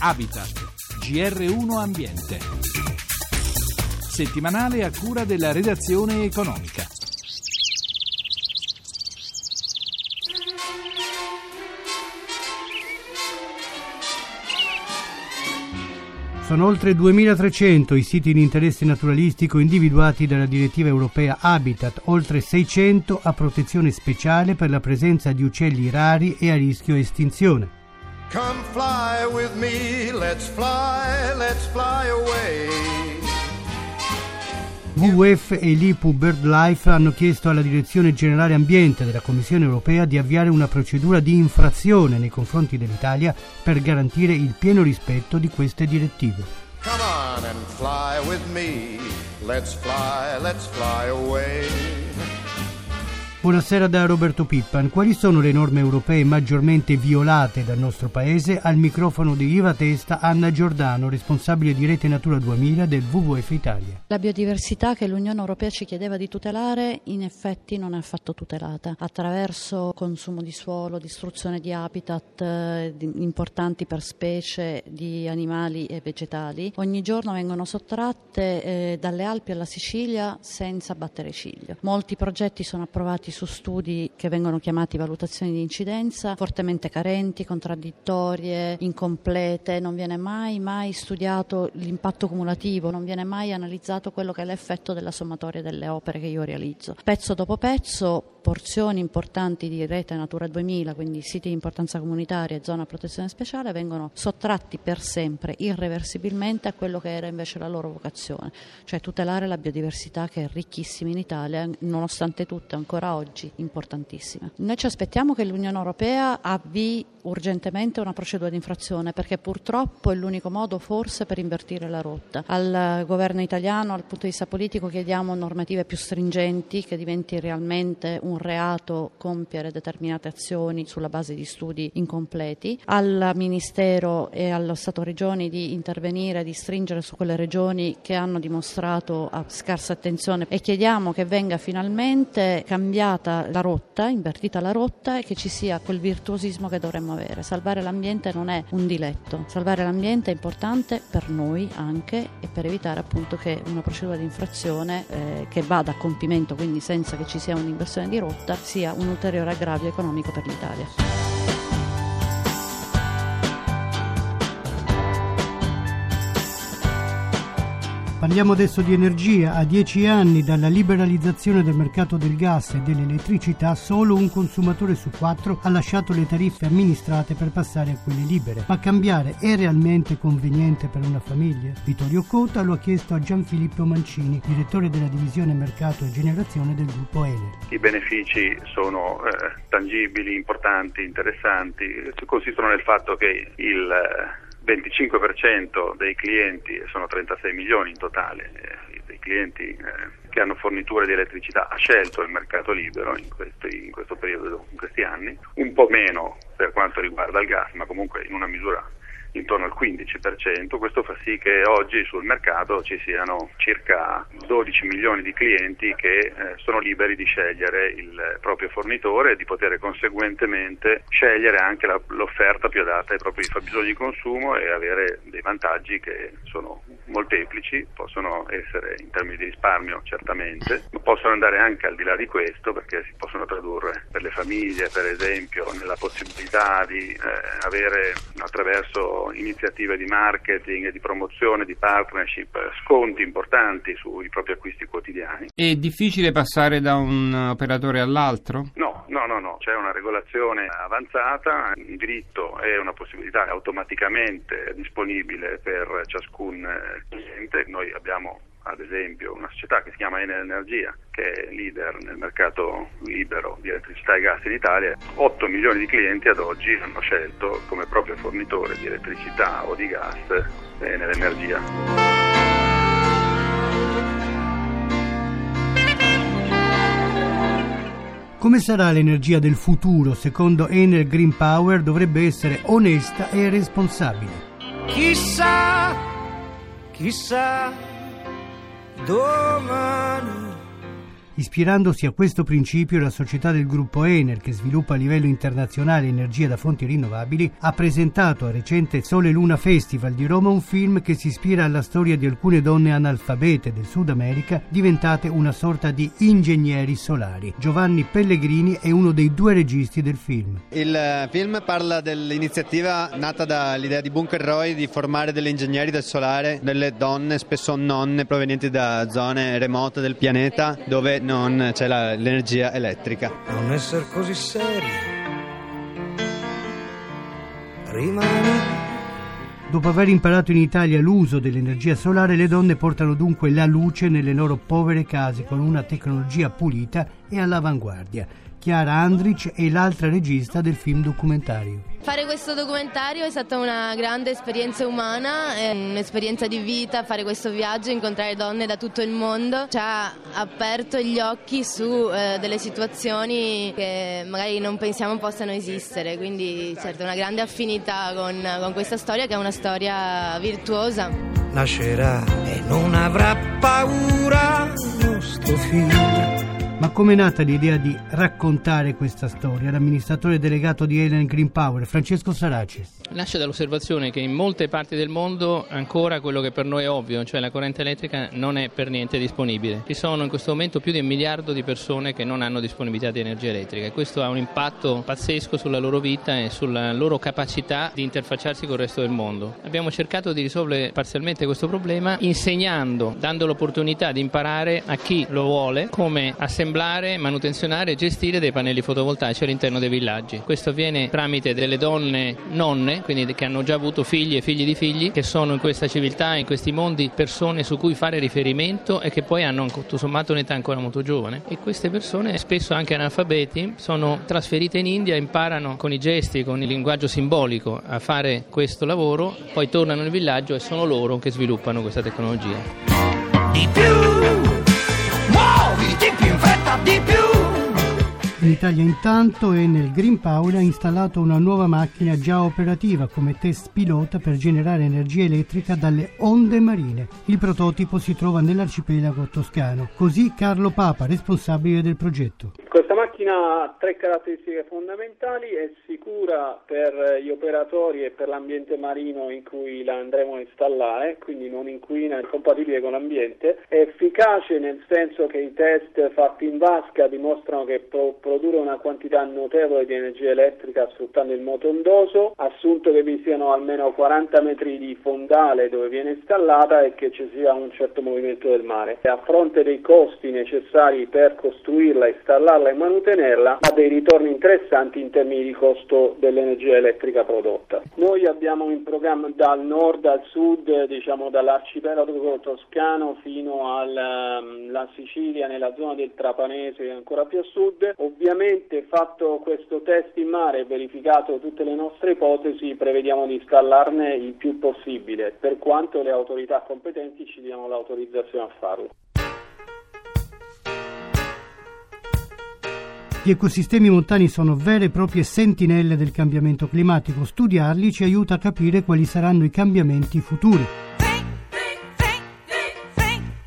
Habitat, GR1 Ambiente. Settimanale a cura della redazione economica. Sono oltre 2300 i siti di interesse naturalistico individuati dalla direttiva europea Habitat, oltre 600 a protezione speciale per la presenza di uccelli rari e a rischio estinzione. Come fly with me, let's fly, let's fly away. WWF e l'IPU BirdLife hanno chiesto alla Direzione Generale Ambiente della Commissione Europea di avviare una procedura di infrazione nei confronti dell'Italia per garantire il pieno rispetto di queste direttive. Come on and fly with me. Let's fly, let's fly away. Buonasera da Roberto Pippan. Quali sono le norme europee maggiormente violate dal nostro paese? Al microfono di Iva Testa Anna Giordano, responsabile di Rete Natura 2000 del WWF Italia. La biodiversità che l'Unione Europea ci chiedeva di tutelare in effetti non è affatto tutelata attraverso consumo di suolo, distruzione di habitat eh, importanti per specie di animali e vegetali. Ogni giorno vengono sottratte eh, dalle Alpi alla Sicilia senza battere ciglio. Molti progetti sono approvati basati su studi che vengono chiamati valutazioni di incidenza, fortemente carenti, contraddittorie, incomplete, non viene mai, mai studiato l'impatto cumulativo, non viene mai analizzato quello che è l'effetto della sommatoria delle opere che io realizzo. Pezzo dopo pezzo porzioni importanti di rete Natura 2000, quindi siti di importanza comunitaria e zona protezione speciale, vengono sottratti per sempre, irreversibilmente, a quello che era invece la loro vocazione, cioè tutelare la biodiversità che è ricchissima in Italia, nonostante tutto ancora oggi importantissima. Noi ci aspettiamo che l'Unione Europea avvii urgentemente una procedura di infrazione perché purtroppo è l'unico modo forse per invertire la rotta. Al governo italiano, dal punto di vista politico, chiediamo normative più stringenti che diventi realmente un reato compiere determinate azioni sulla base di studi incompleti. Al Ministero e allo Stato Regioni di intervenire, di stringere su quelle regioni che hanno dimostrato scarsa attenzione e chiediamo che venga finalmente cambiata la rotta, invertita la rotta e che ci sia quel virtuosismo che dovremmo avere. Salvare l'ambiente non è un diletto, salvare l'ambiente è importante per noi anche e per evitare appunto che una procedura di infrazione eh, che vada a compimento, quindi senza che ci sia un'inversione di rotta, sia un ulteriore aggravio economico per l'Italia. Parliamo adesso di energia. A dieci anni dalla liberalizzazione del mercato del gas e dell'elettricità, solo un consumatore su quattro ha lasciato le tariffe amministrate per passare a quelle libere. Ma cambiare è realmente conveniente per una famiglia? Vittorio Cota lo ha chiesto a Gianfilippo Mancini, direttore della divisione mercato e generazione del gruppo Ener. I benefici sono eh, tangibili, importanti, interessanti. Consistono nel fatto che il 25% dei clienti, sono 36 milioni in totale, eh, dei clienti eh, che hanno forniture di elettricità, ha scelto il mercato libero in, questi, in questo periodo, in questi anni, un po' meno per quanto riguarda il gas, ma comunque in una misura intorno al 15%, questo fa sì che oggi sul mercato ci siano circa 12 milioni di clienti che eh, sono liberi di scegliere il proprio fornitore e di poter conseguentemente scegliere anche la, l'offerta più adatta ai propri fabbisogni di consumo e avere dei vantaggi che sono molteplici, possono essere in termini di risparmio certamente, ma possono andare anche al di là di questo perché si possono tradurre per le famiglie per esempio nella possibilità di eh, avere attraverso iniziative di marketing e di promozione, di partnership, sconti importanti sui propri acquisti quotidiani. È difficile passare da un operatore all'altro? No, no, c'è una regolazione avanzata, il diritto è una possibilità automaticamente disponibile per ciascun cliente. Noi abbiamo ad esempio una società che si chiama Enel Energia, che è leader nel mercato libero di elettricità e gas in Italia. 8 milioni di clienti ad oggi hanno scelto come proprio fornitore di elettricità o di gas Enel Energia. Come sarà l'energia del futuro? Secondo Enel Green Power dovrebbe essere onesta e responsabile. Chissà, chissà domani. Ispirandosi a questo principio, la società del gruppo Ener, che sviluppa a livello internazionale energia da fonti rinnovabili, ha presentato a recente Sole Luna Festival di Roma un film che si ispira alla storia di alcune donne analfabete del Sud America diventate una sorta di ingegneri solari. Giovanni Pellegrini è uno dei due registi del film. Il eh, film parla dell'iniziativa nata dall'idea di Bunker Roy di formare degli ingegneri del solare, delle donne, spesso nonne provenienti da zone remote del pianeta dove non c'è la, l'energia elettrica. Non essere così seri. Rimani Dopo aver imparato in Italia l'uso dell'energia solare, le donne portano dunque la luce nelle loro povere case con una tecnologia pulita e all'avanguardia. Chiara Andrich è l'altra regista del film documentario. Fare questo documentario è stata una grande esperienza umana, un'esperienza di vita, fare questo viaggio, incontrare donne da tutto il mondo, ci ha aperto gli occhi su eh, delle situazioni che magari non pensiamo possano esistere, quindi certo una grande affinità con, con questa storia che è una storia virtuosa. Nascerà e non avrà paura nostro figlio. Ma come è nata l'idea di raccontare questa storia? L'amministratore delegato di Elen Green Power, Francesco Saraci. Nasce dall'osservazione che in molte parti del mondo ancora quello che per noi è ovvio, cioè la corrente elettrica non è per niente disponibile. Ci sono in questo momento più di un miliardo di persone che non hanno disponibilità di energia elettrica e questo ha un impatto pazzesco sulla loro vita e sulla loro capacità di interfacciarsi con il resto del mondo. Abbiamo cercato di risolvere parzialmente questo problema insegnando, dando l'opportunità di imparare a chi lo vuole come assemblare assemblare, manutenzionare e gestire dei pannelli fotovoltaici all'interno dei villaggi. Questo avviene tramite delle donne nonne, quindi che hanno già avuto figli e figli di figli, che sono in questa civiltà, in questi mondi, persone su cui fare riferimento e che poi hanno tutto sommato un'età ancora molto giovane. E queste persone, spesso anche analfabeti, sono trasferite in India, imparano con i gesti, con il linguaggio simbolico a fare questo lavoro, poi tornano nel villaggio e sono loro che sviluppano questa tecnologia. Di più, In Italia intanto e nel Green Power ha installato una nuova macchina già operativa come test pilota per generare energia elettrica dalle onde marine. Il prototipo si trova nell'arcipelago toscano. Così Carlo Papa, responsabile del progetto. Questa macchina ha tre caratteristiche fondamentali, è sicura per gli operatori e per l'ambiente marino in cui la andremo a installare, quindi non inquina, è compatibile con l'ambiente, è efficace nel senso che i test fatti in vasca dimostrano che può produrre una quantità notevole di energia elettrica sfruttando il moto ondoso, assunto che vi siano almeno 40 metri di fondale dove viene installata e che ci sia un certo movimento del mare. A fronte dei costi necessari per costruirla, installarla e manutenerla, ha dei ritorni interessanti in termini di costo dell'energia elettrica prodotta. Noi abbiamo in programma dal nord al sud, diciamo dall'arcipelago toscano fino alla Sicilia, nella zona del Trapanese ancora più a sud. Ovviamente fatto questo test in mare e verificato tutte le nostre ipotesi, prevediamo di installarne il più possibile, per quanto le autorità competenti ci diano l'autorizzazione a farlo. Gli ecosistemi montani sono vere e proprie sentinelle del cambiamento climatico. Studiarli ci aiuta a capire quali saranno i cambiamenti futuri.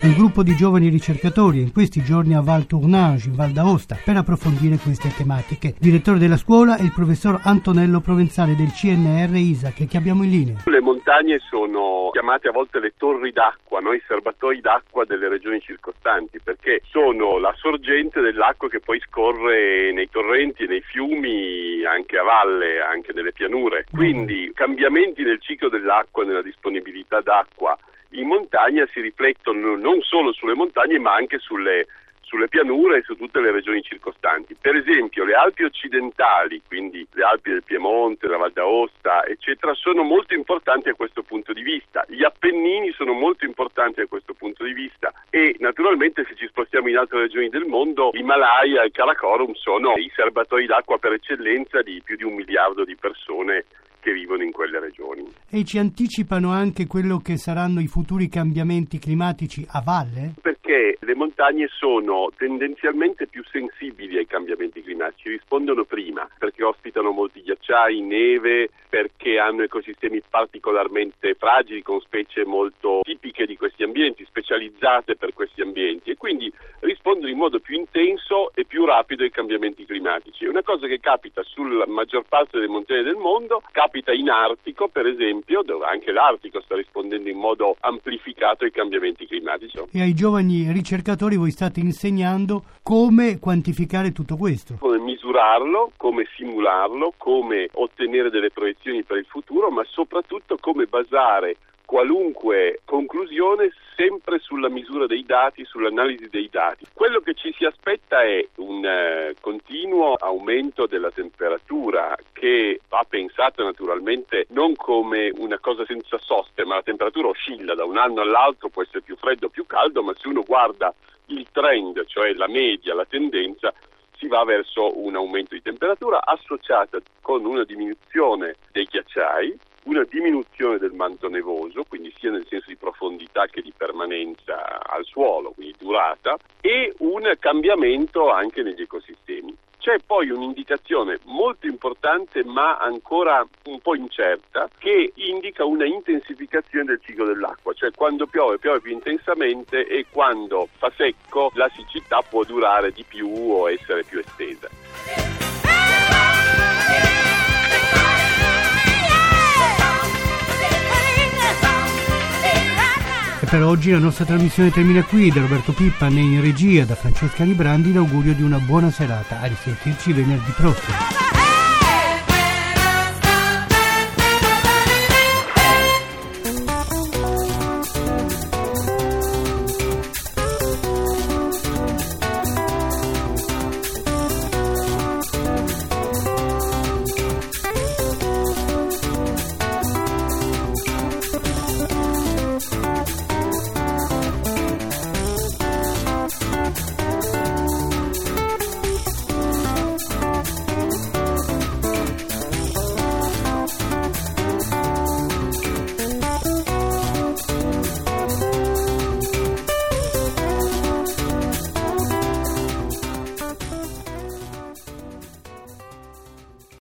Un gruppo di giovani ricercatori in questi giorni a Val Tournage, in Val d'Aosta, per approfondire queste tematiche. Direttore della scuola è il professor Antonello Provenzale del CNR ISAC che abbiamo in linea. Le montagne sono chiamate a volte le torri d'acqua, no? i serbatoi d'acqua delle regioni circostanti, perché sono la sorgente dell'acqua che poi scorre nei torrenti nei fiumi, anche a valle, anche nelle pianure. Quindi cambiamenti nel ciclo dell'acqua, nella disponibilità d'acqua in montagna si riflettono non solo sulle montagne ma anche sulle, sulle pianure e su tutte le regioni circostanti. Per esempio le Alpi occidentali, quindi le Alpi del Piemonte, la Val d'Aosta, eccetera, sono molto importanti a questo punto di vista. Gli Appennini sono molto importanti a questo punto di vista e naturalmente se ci spostiamo in altre regioni del mondo, l'Himalaya e il Karakorum sono i serbatoi d'acqua per eccellenza di più di un miliardo di persone che vivono in quelle regioni. E ci anticipano anche quello che saranno i futuri cambiamenti climatici a valle? Perché le montagne sono tendenzialmente più sensibili ai cambiamenti climatici, rispondono prima perché ospitano molti ghiacciai neve, perché hanno ecosistemi particolarmente fragili con specie molto tipiche di questi ambienti, specializzate per questi ambienti e quindi rispondono in modo più intenso e più rapido ai cambiamenti climatici. È una cosa che capita sulla maggior parte delle montagne del mondo, capita in Artico per esempio, dove anche l'Artico sta rispondendo in modo amplificato ai cambiamenti climatici. E ai giovani ricercatori voi state insegnando come quantificare tutto questo? Come misurarlo, come simularlo, come ottenere delle proiezioni per il futuro, ma soprattutto come basare qualunque conclusione sempre sulla misura dei dati, sull'analisi dei dati. Quello che ci si aspetta è un eh, continuo aumento della temperatura che va pensata naturalmente non come una cosa senza soste, ma la temperatura oscilla da un anno all'altro, può essere più freddo o più caldo, ma se uno guarda il trend, cioè la media, la tendenza, si va verso un aumento di temperatura associata con una diminuzione dei ghiacciai, una diminuzione del manto nevoso, quindi sia nel senso di profondità che di permanenza al suolo, quindi durata, e un cambiamento anche negli ecosistemi. C'è poi un'indicazione molto importante ma ancora un po' incerta che indica una intensificazione del ciclo dell'acqua, cioè quando piove piove più intensamente e quando fa secco la siccità può durare di più o essere più estesa. Per oggi la nostra trasmissione termina qui. Da Roberto Pippa né in regia, da Francesca Librandi, l'augurio di una buona serata. A risentirci venerdì prossimo.